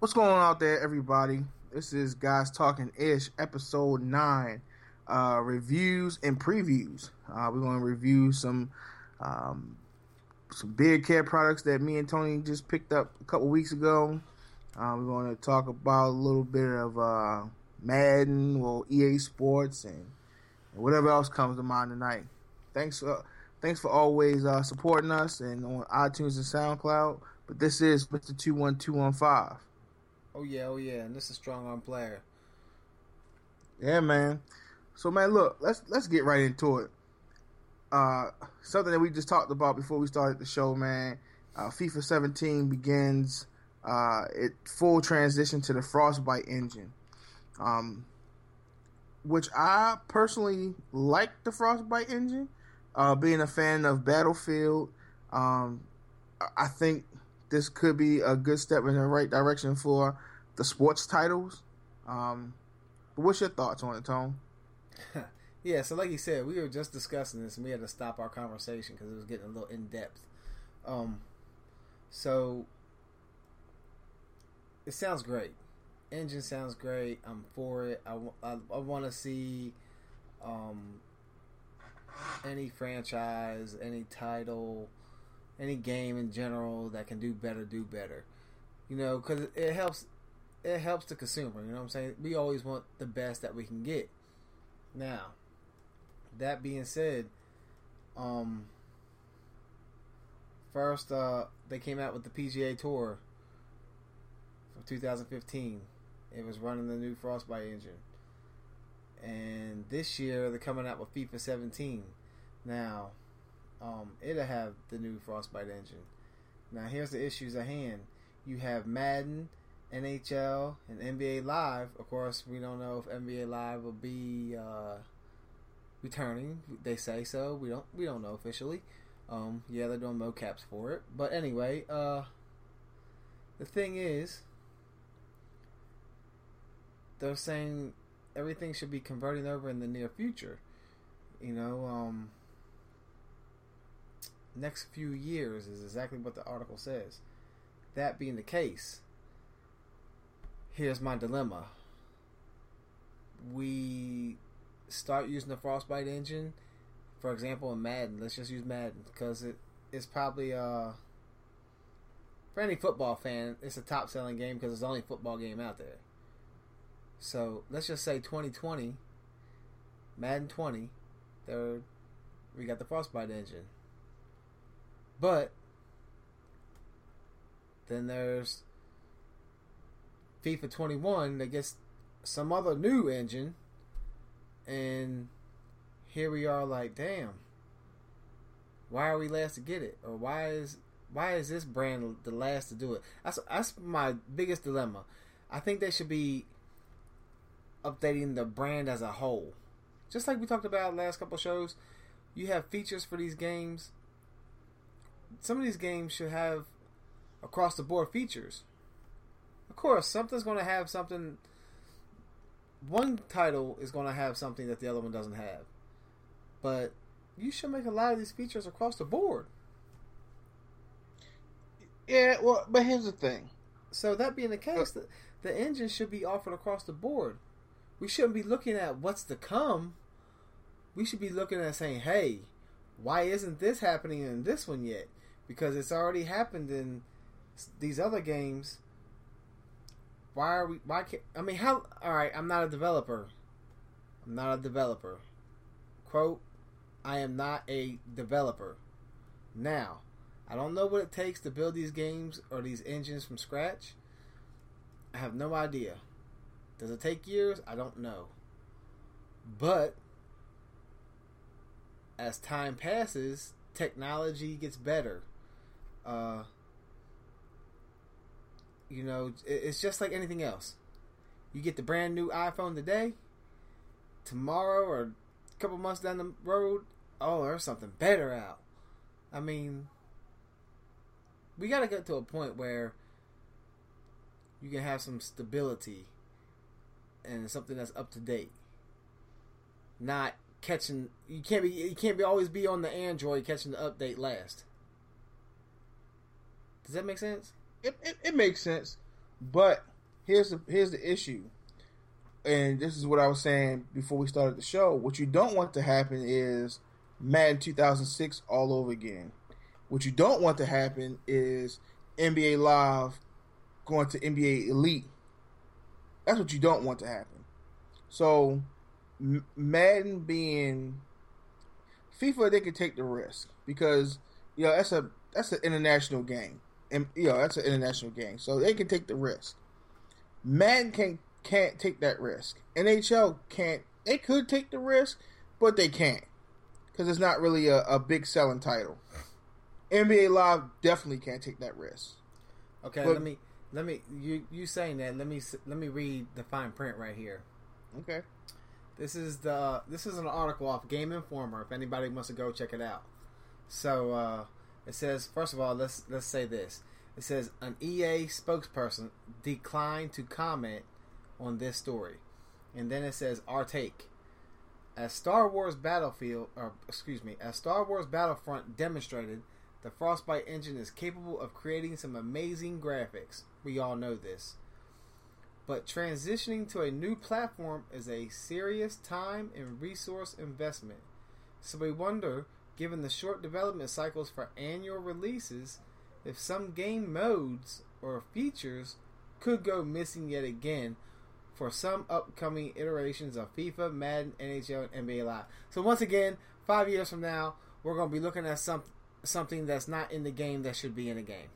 What's going on out there, everybody? This is Guys Talking Ish, episode 9. Uh, reviews and previews. Uh, we're going to review some um, some beard care products that me and Tony just picked up a couple weeks ago. Uh, we're going to talk about a little bit of uh, Madden, well, EA Sports, and, and, whatever else comes to mind tonight. Thanks, uh, thanks for always uh, supporting us and on iTunes and SoundCloud. But this is Mr. Two One Two One Five. Oh yeah, oh yeah, and this is strong arm player. Yeah, man. So man, look, let's let's get right into it. Uh, something that we just talked about before we started the show, man. Uh, FIFA 17 begins uh, it full transition to the Frostbite engine, um, which I personally like the Frostbite engine. Uh, being a fan of Battlefield, um, I think this could be a good step in the right direction for the sports titles. Um, but what's your thoughts on it, Tom? yeah, so like you said, we were just discussing this, and we had to stop our conversation because it was getting a little in depth. Um, so it sounds great. Engine sounds great. I'm for it. I, I, I want to see um, any franchise, any title, any game in general that can do better, do better. You know, because it helps. It helps the consumer. You know what I'm saying? We always want the best that we can get. Now, that being said, um, first uh, they came out with the PGA Tour of 2015. It was running the new Frostbite engine. And this year they're coming out with FIFA 17. Now, um, it'll have the new Frostbite engine. Now, here's the issues at hand. You have Madden, NHL, and NBA Live. Of course, we don't know if NBA Live will be uh, returning. They say so. We don't. We don't know officially. Um, yeah, they're doing mocaps for it. But anyway, uh, the thing is, they're saying everything should be converting over in the near future. You know, um, next few years is exactly what the article says. That being the case, here's my dilemma. We start using the Frostbite engine, for example, in Madden. Let's just use Madden because it is probably uh for any football fan, it's a top selling game because it's the only football game out there. So let's just say 2020, Madden 20, there we got the Frostbite engine. But then there's FIFA 21 that gets some other new engine, and here we are like, damn, why are we last to get it, or why is why is this brand the last to do it? That's that's my biggest dilemma. I think they should be updating the brand as a whole. Just like we talked about last couple shows, you have features for these games. Some of these games should have across the board features. Of course, something's going to have something. One title is going to have something that the other one doesn't have. But you should make a lot of these features across the board. Yeah, well, but here's the thing. So that being the case, uh, the, the engine should be offered across the board we shouldn't be looking at what's to come. We should be looking at saying, "Hey, why isn't this happening in this one yet?" Because it's already happened in these other games. Why are we? Why can't? I mean, how? All right, I'm not a developer. I'm not a developer. Quote: I am not a developer. Now, I don't know what it takes to build these games or these engines from scratch. I have no idea. Does it take years? I don't know. But as time passes, technology gets better. Uh, you know, it's just like anything else. You get the brand new iPhone today, tomorrow or a couple months down the road, oh, there's something better out. I mean, we got to get to a point where you can have some stability and something that's up to date. Not catching you can't be you can't be always be on the Android catching the update last. Does that make sense? It, it, it makes sense, But here's the here's the issue, and this is what I was saying before we started the show. What you don't want to happen is Madden 2006 all over again. What you don't want to happen is NBA Live going to NBA Elite. That's what you don't want to happen. So Madden being FIFA, they can take the risk because you know that's a that's an international game, and you know that's an international game, so they can take the risk. Madden can can't take that risk. NHL can't. They could take the risk, but they can't because it's not really a, a big selling title. NBA Live definitely can't take that risk. Okay, but, let me let me you you saying that. Let me let me read the fine print right here. Okay. This is the this is an article off Game Informer. If anybody wants to go check it out. So uh, it says first of all, let's let's say this. It says an EA spokesperson declined to comment on this story, and then it says our take. As Star Wars Battlefield, or excuse me, as Star Wars Battlefront demonstrated, the Frostbite engine is capable of creating some amazing graphics. We all know this. But transitioning to a new platform is a serious time and resource investment. So we wonder, given the short development cycles for annual releases, if some game modes or features could go missing yet again for some upcoming iterations of FIFA, Madden, NHL, and NBA Live. So once again, five years from now, we're going to be looking at some something that's not in the game that should be in the game.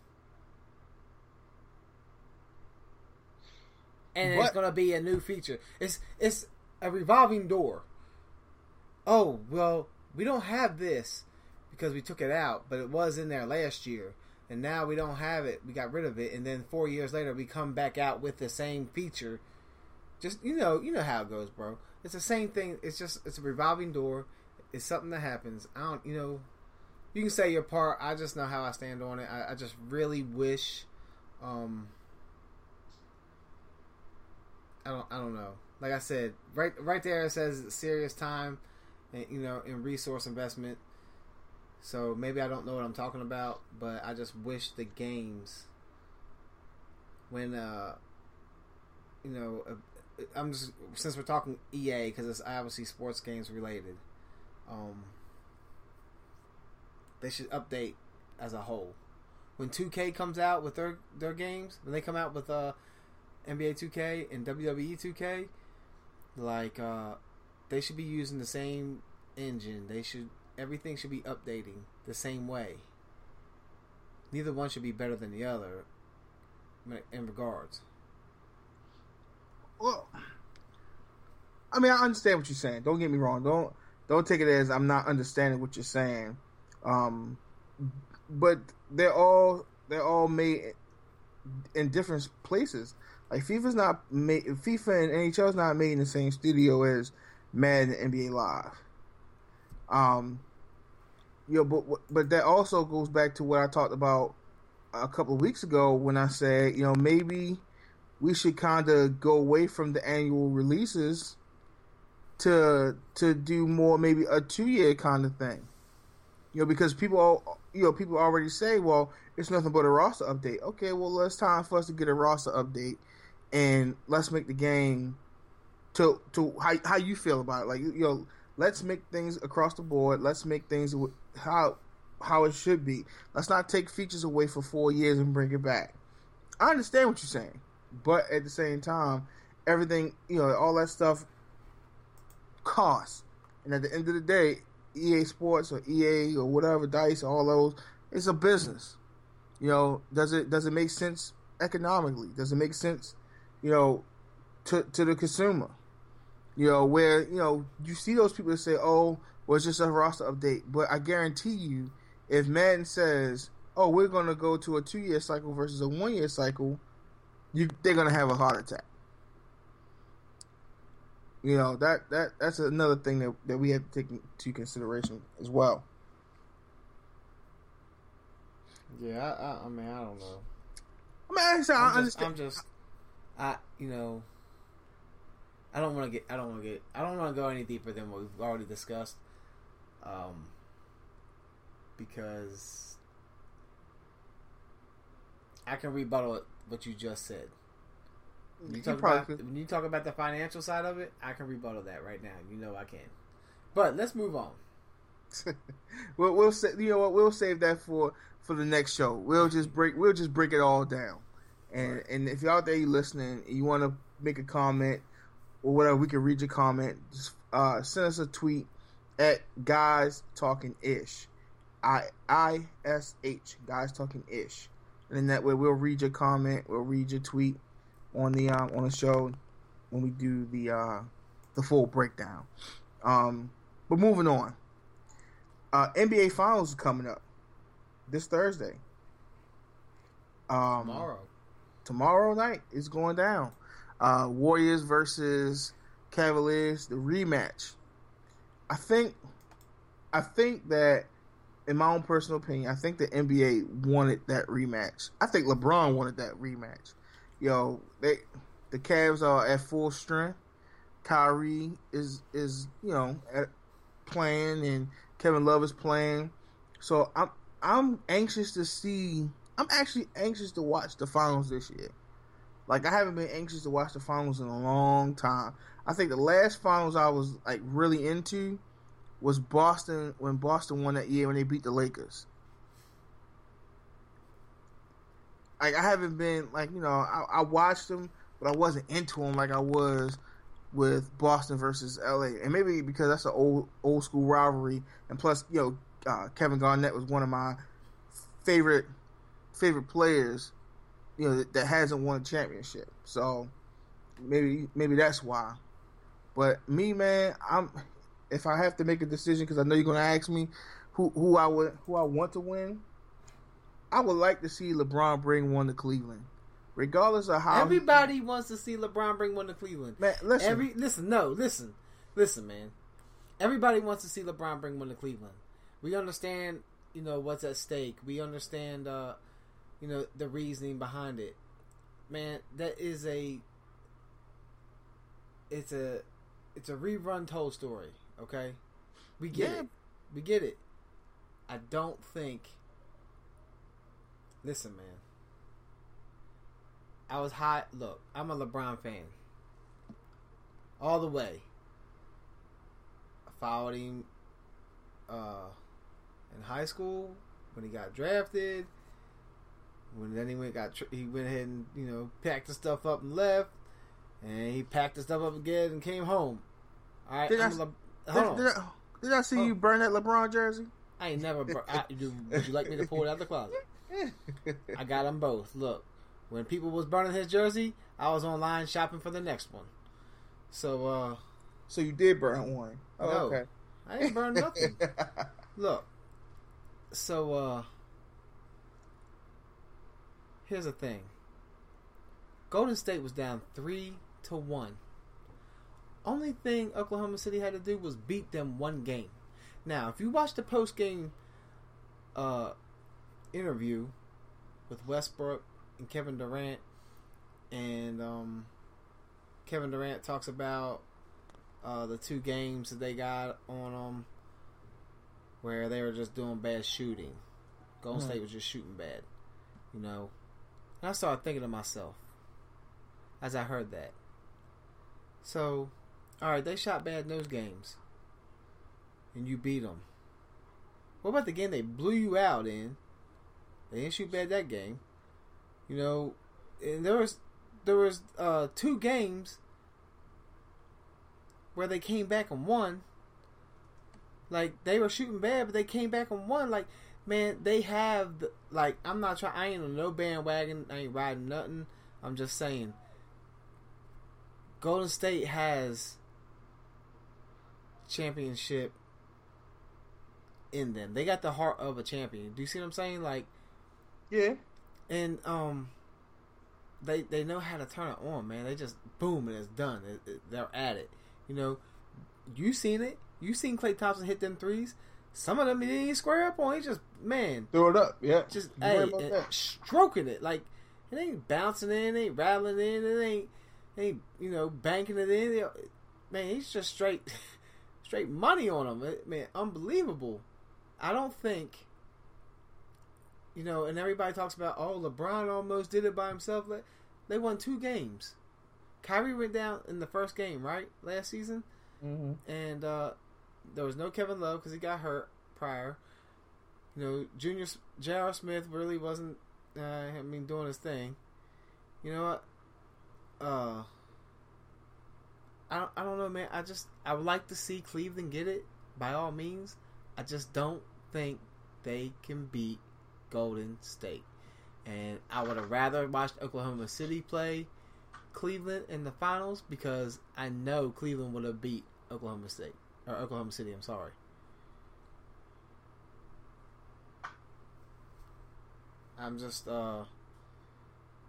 And what? it's going to be a new feature. It's it's a revolving door. Oh well, we don't have this because we took it out, but it was in there last year, and now we don't have it. We got rid of it, and then four years later, we come back out with the same feature. Just you know, you know how it goes, bro. It's the same thing. It's just it's a revolving door. It's something that happens. I don't, you know, you can say your part. I just know how I stand on it. I, I just really wish. Um, I don't. I don't know. Like I said, right, right there it says serious time, you know, in resource investment. So maybe I don't know what I'm talking about, but I just wish the games, when uh, you know, uh, I'm just since we're talking EA because it's obviously sports games related. Um, they should update as a whole. When 2K comes out with their their games, when they come out with uh NBA 2K and WWE 2K, like uh they should be using the same engine. They should everything should be updating the same way. Neither one should be better than the other in regards. Well, I mean, I understand what you're saying. Don't get me wrong. Don't don't take it as I'm not understanding what you're saying. Um, but they're all they're all made in different places. Like FIFA's not made, FIFA and NHL's not made in the same studio as Madden NBA Live. Um, you know, but but that also goes back to what I talked about a couple of weeks ago when I said, you know, maybe we should kind of go away from the annual releases to to do more maybe a two year kind of thing. You know, because people, all, you know, people already say, well, it's nothing but a roster update. Okay, well, it's time for us to get a roster update, and let's make the game to to how how you feel about it. Like, you know, let's make things across the board. Let's make things how how it should be. Let's not take features away for four years and bring it back. I understand what you're saying, but at the same time, everything you know, all that stuff costs. And at the end of the day, EA Sports or EA or whatever Dice, all those, it's a business. You know, does it does it make sense economically? Does it make sense, you know, to to the consumer? You know, where you know you see those people that say, "Oh, well, it's just a roster update," but I guarantee you, if Madden says, "Oh, we're going to go to a two year cycle versus a one year cycle," you they're going to have a heart attack. You know that that that's another thing that that we have to take into consideration as well. Yeah, I, I, I mean, I don't know. I mean, I, I I'm just, I'm just, I, you know, I don't want to get, I don't want to get, I don't want to go any deeper than what we've already discussed, um, because I can rebuttal what you just said. When you He talk about could. when you talk about the financial side of it, I can rebuttal that right now. You know I can. But let's move on. we'll we'll sa- you know what we'll save that for for the next show. We'll just break we'll just break it all down. And Right. and if you're out there you listening you want to make a comment or whatever, we can read your comment. Just uh, send us a tweet at guys talking ish. I I S H guys talking ish. And then that way we'll read your comment, we'll read your tweet on the um, on the show when we do the uh, the full breakdown. Um, but moving on. Uh, NBA Finals is coming up this Thursday. Um, Tomorrow. tomorrow night is going down. Uh, Warriors versus Cavaliers, the rematch. I think, I think that, in my own personal opinion, I think the NBA wanted that rematch. I think LeBron wanted that rematch. Yo, they, the Cavs are at full strength. Kyrie is is you know at, playing, and Kevin Love is playing. So I'm I'm anxious to see. I'm actually anxious to watch the finals this year. Like I haven't been anxious to watch the finals in a long time. I think the last finals I was like really into was Boston when Boston won that year when they beat the Lakers. Like I haven't been like you know I, I watched them, but I wasn't into them like I was with Boston versus LA, and maybe because that's an old old school rivalry, and plus you know uh, Kevin Garnett was one of my favorite favorite players, you know that, that hasn't won a championship. So maybe maybe that's why. But me, man, I'm if I have to make a decision because I know you're going to ask me who who I would who I want to win. I would like to see LeBron bring one to Cleveland, regardless of how. Everybody wants to see LeBron bring one to Cleveland. man, listen, Every listen, no, listen, listen, man. Everybody wants to see LeBron bring one to Cleveland. We understand, you know, what's at stake. We understand, uh, you know, the reasoning behind it. Man, that is a. It's a, it's a rerun told story. Okay, we get Yeah. it. We get it. I don't think. Listen, man. I was hot. Look, I'm a LeBron fan all the way. I followed him uh, in high school when he got drafted. When then he went got tr- he went ahead and you know packed the stuff up and left, and he packed the stuff up again and came home. All right, Did I- Le- did, did I, did I see Oh. you burn that LeBron jersey? I ain't never. Br- I, do, would you like me to pull it out of the closet? I got them both. Look, when people was burning his jersey, I was online shopping for the next one. So uh so you did burn one. Oh, No. okay. I ain't burned nothing. Look, so uh here's the thing. Golden State was down three to one. Only thing Oklahoma City had to do was beat them one game. Now, if you watch the post game uh, interview with Westbrook and Kevin Durant, and um, Kevin Durant talks about uh, the two games that they got on them where they were just doing bad shooting. Golden. State was just shooting bad, you know. And I started thinking to myself as I heard that. So, all right, they shot bad in those games, and you beat them. What about the game they blew you out in? They didn't shoot bad that game, you know. And there was there was uh, two games where they came back and won. Like they were shooting bad, but they came back and won. Like man, they have the, like I'm not trying. I ain't on no bandwagon. I ain't riding nothing. I'm just saying. Golden State has championship in them. They got the heart of a champion. Do you see what I'm saying? Like, yeah. and um, they they know how to turn it on, man. They just boom and it's done. It, it- they're at it. You know, you seen it. You seen Klay Thompson hit them threes. Some of them he didn't even square up on. He just man, Throw it up. Yeah. just hey, right about and that. stroking it like it ain't bouncing in, it ain't rattling in, it ain't ain't you know banking it in. Man, he's just straight straight money on him. Man, unbelievable. I don't think you know, and everybody talks about oh LeBron almost did it by himself. Like, They won two games. Kyrie went down in the first game, right, last season, Mm-hmm. and uh, there was no Kevin Love because he got hurt prior. You know, Junior J.R. Smith really wasn't. Uh, I mean, doing his thing. You know what? Uh, I don't, I don't know, man. I just I would like to see Cleveland get it by all means. I just don't think they can beat Golden State, and I would have rather watched Oklahoma City play Cleveland in the finals because I know Cleveland would have beat Oklahoma State or Oklahoma City. I'm sorry. I'm just uh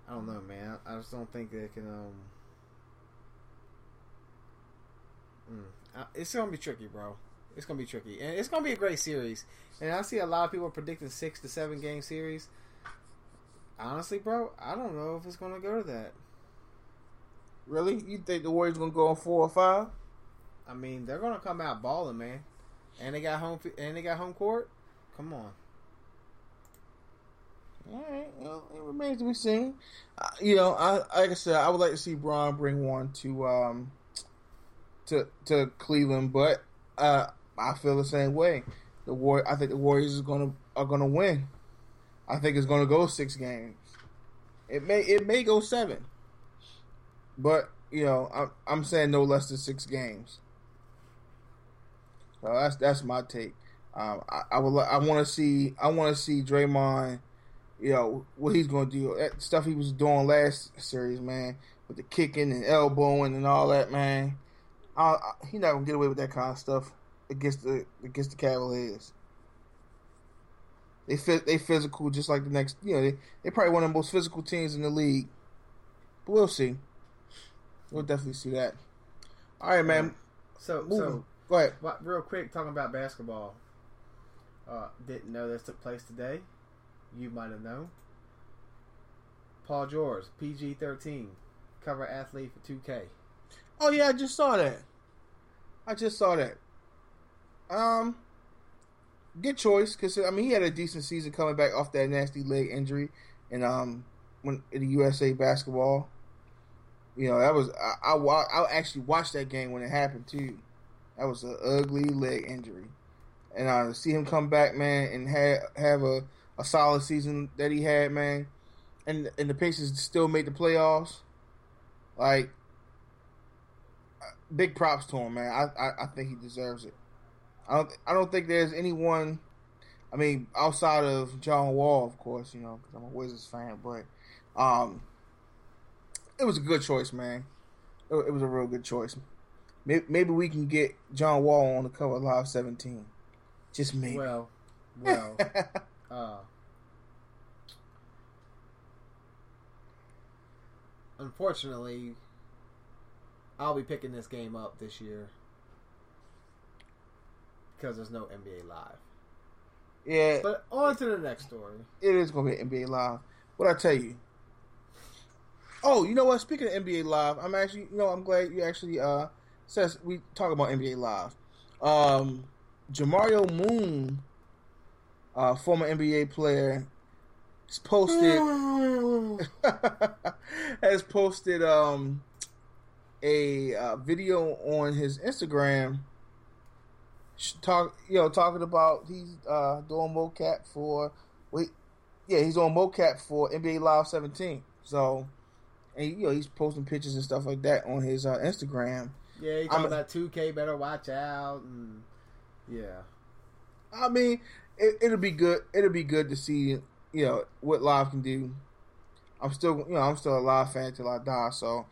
I don't know, man. I just don't think they can um mm, uh, it's gonna be tricky, bro. It's gonna be tricky, and it's gonna be a great series. And I see a lot of people predicting six to seven game series. Honestly, bro, I don't know if it's gonna go to that. Really? You think the Warriors gonna go on four or five? I mean, they're gonna come out balling, man. And they got home and they got home court. Come on. All right. Well, it remains to be seen. Uh, you know, I like I said, I would like to see Braun bring one to um to to Cleveland, but uh, I feel the same way. The war, I think the Warriors is gonna are gonna win. I think it's gonna go six games. It may it may go seven, but you know I'm I'm saying no less than six games. So that's that's my take. Um, I, I would I want to see I want to see Draymond you know what he's going to do. That stuff he was doing last series, man, with the kicking and elbowing and all that, man. I, I, he not gonna get away with that kind of stuff against the against the Cavaliers. They fit they physical just like the next. You know they they probably one of the most physical teams in the league. But we'll see. We'll definitely see that. All right, man. So Moving. so Go ahead. what, real quick, talking about basketball. Uh, didn't know this took place today. You might have known. Paul George, PG thirteen, cover athlete for two K. Oh yeah, I just saw that. I just saw that. Um, good choice because I mean he had a decent season coming back off that nasty leg injury, and um when in the USA basketball, you know that was I I, I actually watched that game when it happened too. That was an ugly leg injury, and uh, see him come back, man, and have have a, a solid season that he had, man, and and the Pacers still made the playoffs, like big props to him, man. I, I, I think he deserves it. I don't I don't think there's anyone. I mean, outside of John Wall, of course, you know, because I'm a Wizards fan, but um, it was a good choice, man. It, it was a real good choice. Maybe, maybe we can get John Wall on the cover of Live 17. Just maybe. Well, well, uh, unfortunately, I'll be picking this game up this year because there's no NBA Live. yeah, But on to the next story. it is going to be NBA Live. What I tell you? Oh, you know what? Speaking of NBA Live, I'm actually, you know, I'm glad you actually uh says we talk about NBA Live. Um, Jamario Moon, uh, former NBA player, has posted has posted um a uh, video on his Instagram. Talk, you know, talking about he's uh doing mocap for wait, yeah, he's on mocap for NBA Live 17. So, and you know, he's posting pictures and stuff like that on his uh, Instagram. Yeah, you I'm talking about 2K, better watch out. And yeah. I mean, it, it'll be good. It'll be good to see, you know, what live can do. I'm still, you know, I'm still a live fan till I die. So,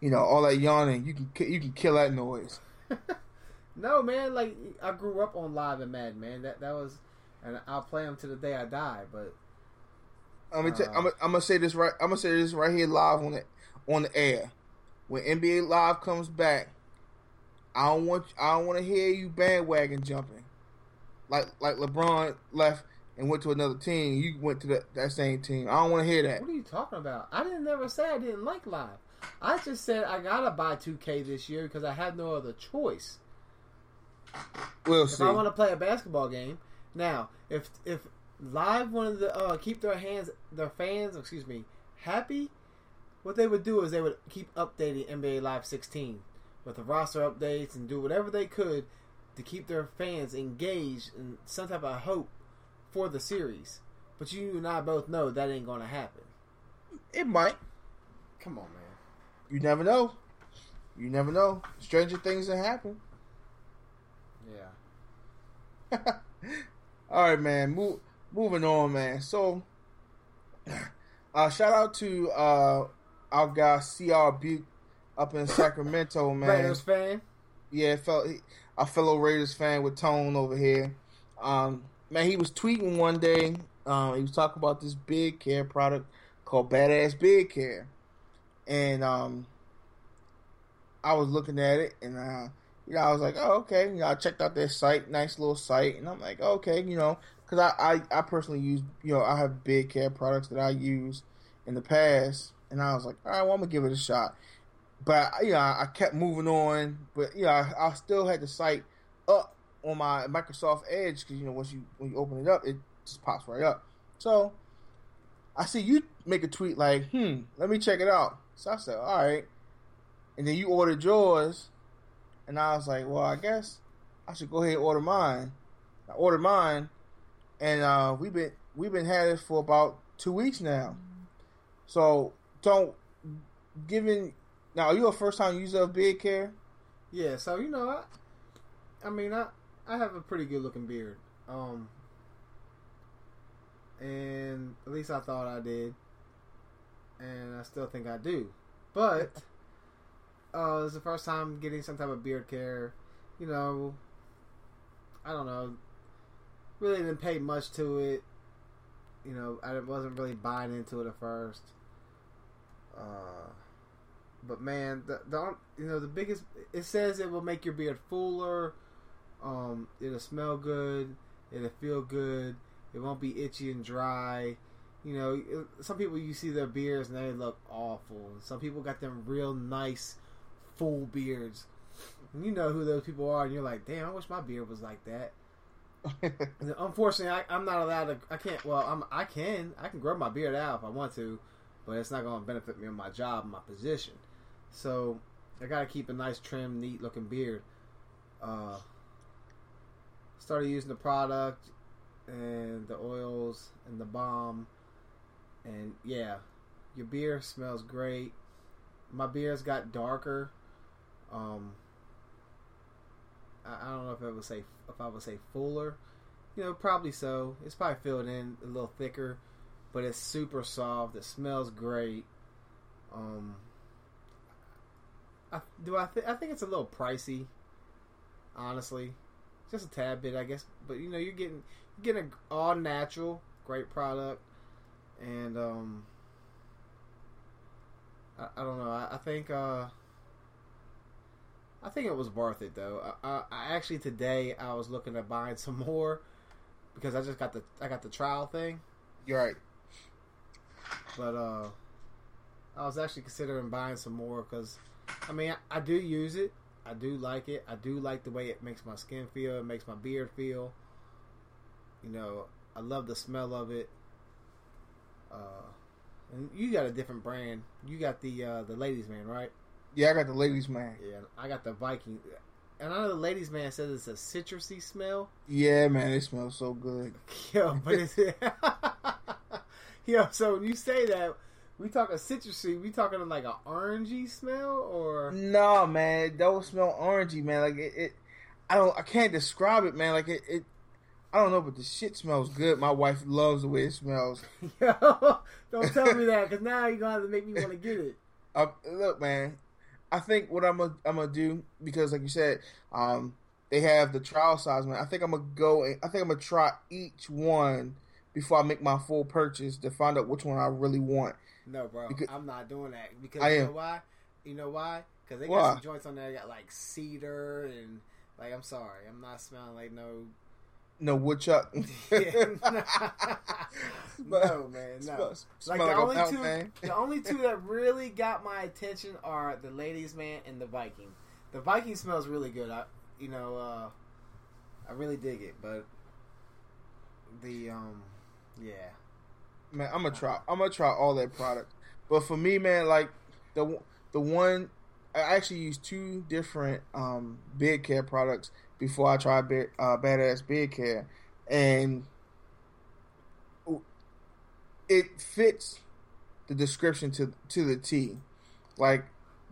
you know, all that yawning, you can you can kill that noise. No, man, like, I grew up on Live and Mad, man. That that was, and I'll play them to the day I die, but I'm gonna, Uh. I'm, gonna, I'm gonna say this right. I'm gonna say this right here live on the on the air. When NBA Live comes back, I don't want I don't want to hear you bandwagon jumping, like like LeBron left and went to another team. You went to that that same team. I don't want to hear that. What are you talking about? I didn't never say I didn't like live. I just said I gotta buy 2K this year because I had no other choice. We'll If see. I want to play a basketball game, now if if live wanted to uh, keep their hands their fans, excuse me, happy, what they would do is they would keep updating NBA Live 16 with the roster updates and do whatever they could to keep their fans engaged and some type of hope for the series. But you and I both know that ain't going to happen. It might. Come on, man. You never know. You never know. Stranger things that happen. Yeah. All right, man. Move, moving on, man. So, uh, shout out to uh, our guy CR Butte up in Sacramento, man. Raiders fan. Yeah, felt a fellow Raiders fan with Tone over here. Um, man, he was tweeting one day. Um, he was talking about this big care product called Badass Beard Care, and um, I was looking at it, and uh, you know, I was like, oh, okay. You know, I checked out their site, nice little site, and I'm like, okay, you know, because I, I, I personally use, you know, I have big care products that I use in the past, and I was like, all right, well, I'm gonna give it a shot. But you know, I kept moving on, but you know, I, I still had the site up on my Microsoft Edge because you know, once you when you open it up, it just pops right up. So I see you make a tweet like, "Hmm, let me check it out." So I said, "All right," and then you ordered yours, and I was like, "Well, I guess I should go ahead and order mine." I ordered mine, and uh, we've been we've been had it for about two weeks now. So don't given now, are you a first time user of beard care? Yeah, so you know, I, I mean, I I have a pretty good looking beard, um, and at least I thought I did, and I still think I do, but uh, it's the first time getting some type of beard care. You know, I don't know, really didn't pay much to it. You know, I wasn't really buying into it at first. Uh, but man, the, the you know the biggest it says it will make your beard fuller. Um, it'll smell good. It'll feel good. It won't be itchy and dry. You know, it, some people you see their beards and they look awful. Some people got them real nice, full beards. And you know who those people are, and you're like, damn, I wish my beard was like that. Unfortunately, I, I'm not allowed to. I can't. Well, I'm. I can. I can grow my beard out if I want to, but it's not going to benefit me in my job, my position. So I gotta keep a nice, trim, neat looking beard. Uh, started using the product and the oils and the balm, and yeah, your beard smells great. My beard's got darker. Um, I, I don't know if I would say if I would say fuller. You know, probably so. It's probably filled in a little thicker, but it's super soft. It smells great. Um, I, do I? Th- I think it's a little pricey, honestly, just a tad bit, I guess. But you know, you're getting you're getting all natural, great product, and um, I, I don't know. I, I think uh, I think it was worth it though. I, I actually today I was looking at buying some more because I just got the I got the trial thing. You're right. But uh, I was actually considering buying some more because I mean, I, I, do use it. I do like it. I do like the way it makes my skin feel. It makes my beard feel. You know, I love the smell of it. Uh, and you got a different brand. You got the uh, the ladies man, right? Yeah, I got the ladies man. Yeah, I got the Viking. And I know the ladies man says it's a citrusy smell. Yeah, man, it smells so good. Yo, but it's yo. So when you say that we talking citrusy. We talking like an orangey smell, or no, man? It don't smell orangey, man. Like it, it, I don't. I can't describe it, man. Like it, it I don't know, but the shit smells good. My wife loves the way it smells. Yo, don't tell me that, because now you're gonna have to make me want to get it. Uh, look, man. I think what I'm gonna I'm gonna do because, like you said, um, they have the trial size, man. I think I'm gonna go. And, I think I'm gonna try each one before I make my full purchase to find out which one I really want. No, bro, because I'm not doing that because I you am. know why? You know why? Because they got why? some joints on there that got like cedar and like I'm sorry, I'm not smelling like no no woodchuck. no man, no. like the only two, man. the only two that really got my attention are the ladies man and the Viking. The Viking smells really good. I, you know, uh, I really dig it, but the um, yeah, Man, I'm gonna try. I'm gonna try all that product. But for me, man, like the the one I actually used two different um, beard care products before I tried uh, Badass Beard Care, and it fits the description to to the T. Like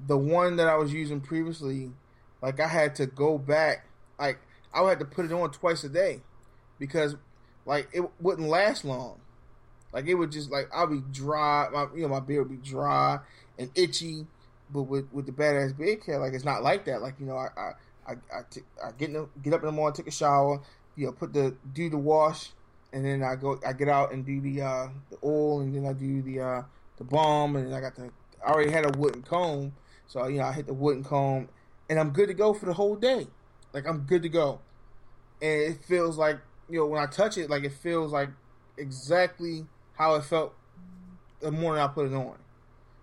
the one that I was using previously, like I had to go back, like I would have to put it on twice a day because like it wouldn't last long. Like it would just like I'll be dry, my you know my beard would be dry and itchy. But with with the badass beard care, like it's not like that. Like you know, I I I, I, t- I get in get up in the morning, take a shower, you know, put the do the wash, and then I go I get out and do the uh the oil, and then I do the uh the balm, and then I got the I already had a wooden comb, so you know I hit the wooden comb, and I'm good to go for the whole day. Like I'm good to go, and it feels like you know when I touch it, like it feels like exactly how it felt the morning I put it on.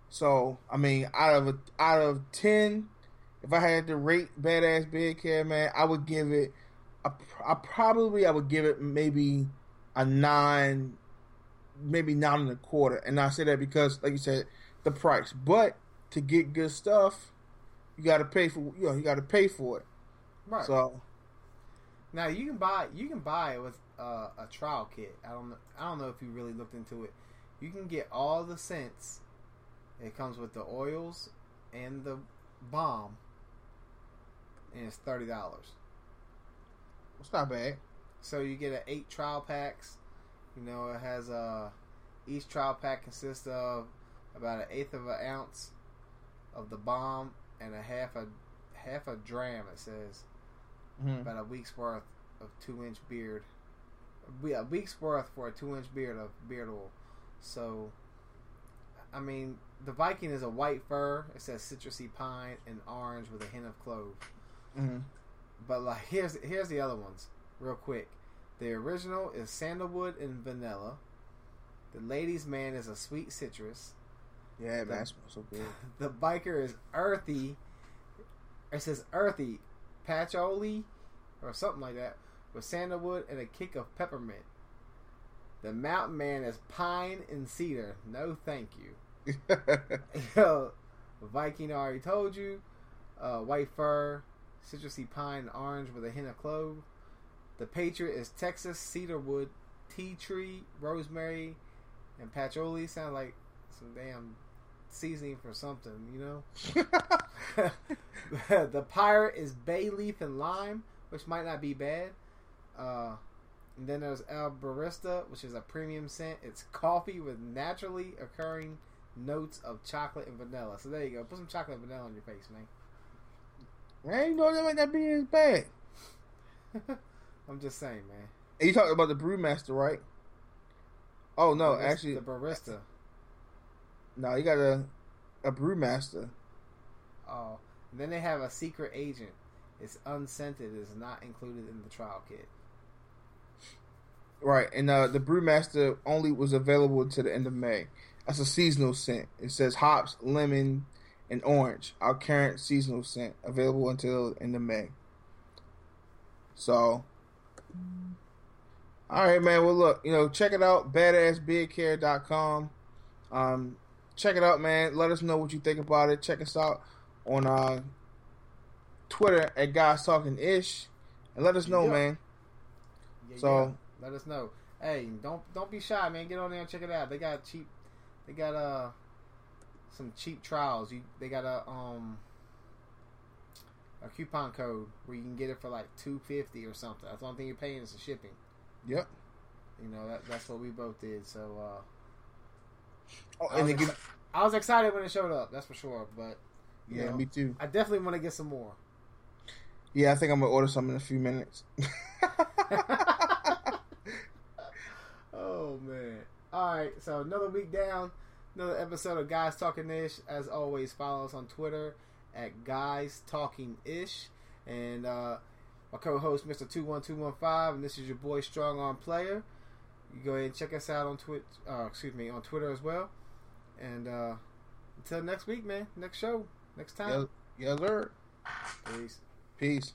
So I mean, out of a, out of ten, if I had to rate Badass Beard Care, man, I would give it. A, I probably I would give it maybe a nine, maybe nine and a quarter. And I say that because, like you said, the price. But to get good stuff, you got to pay for. You know, you got to pay for it. Right. So now you can buy you can buy it with uh, a trial kit. I don't know. I don't know if you really looked into it. You can get all the scents. It comes with the oils and the balm, and it's thirty dollars. it's not bad. So you get a eight trial packs. You know, it has a each trial pack consists of about an eighth of an ounce of the balm and a half a half a dram. It says Mhm. about a week's worth of two inch beard. A week's worth for a two inch beard of beard oil. So, I mean, the Viking is a white fir. It says citrusy pine and orange with a hint of clove. hmm But like, here's here's the other ones, real quick. The original is sandalwood and vanilla. The ladies' man is a sweet citrus. Yeah, man, smells so good. The biker is earthy. It says earthy, patchouli, or something like that, with sandalwood and a kick of peppermint. The mountain man is pine and cedar. No, thank you. Yo, Viking already told you. Uh, white fir, citrusy pine, orange with a hint of clove. The Patriot is Texas cedarwood, tea tree, rosemary, and patchouli. Sound like some damn seasoning for something, you know. the Pirate is bay leaf and lime, which might not be bad. Uh, and then there's El Barista, which is a premium scent. It's coffee with naturally occurring notes of chocolate and vanilla. So there you go. Put some chocolate and vanilla on your face, man. man, you know that might not be as bad. I'm just saying, man. And you talking about the brewmaster, right? Oh no, That's actually, the barista. No, you got a a brewmaster. Oh, then they have a secret agent. It's unscented. It's not included in the trial kit. Right, and uh, the brewmaster only was available to the end of May. That's a seasonal scent. It says hops, lemon, and orange. Our current seasonal scent available until end of May. So, all right, man. Well, look, you know, check it out, badassbeardcare.com. Um, check it out, man. Let us know what you think about it. Check us out on uh, Twitter at Guys Talking Ish, and let us know, Yeah. man. Yeah, So- yeah. let us know. Hey, don't don't be shy, man. Get on there and check it out. They got cheap. They got uh some cheap trials. You they got a um a coupon code where you can get it for like two fifty or something. That's the only thing you're paying is the shipping. Yep. You know that that's what we both did. So uh, Oh, I, was they give, exci- I was excited when it showed up. That's for sure. But yeah, know, me too. I definitely want to get some more. Yeah, I think I'm gonna order some in a few minutes. oh man! All right, so another week down, another episode of Guys Talking Ish. As always, follow us on Twitter at Guys Talking Ish, and uh, my co-host Mister Two One Two One Five, and this is your boy Strong Arm Player. You go ahead and check us out on Twitch. Uh, excuse me, on Twitter as well. And uh, until next week, man. Next show, next time. yes, yes, sir. Peace. Peace.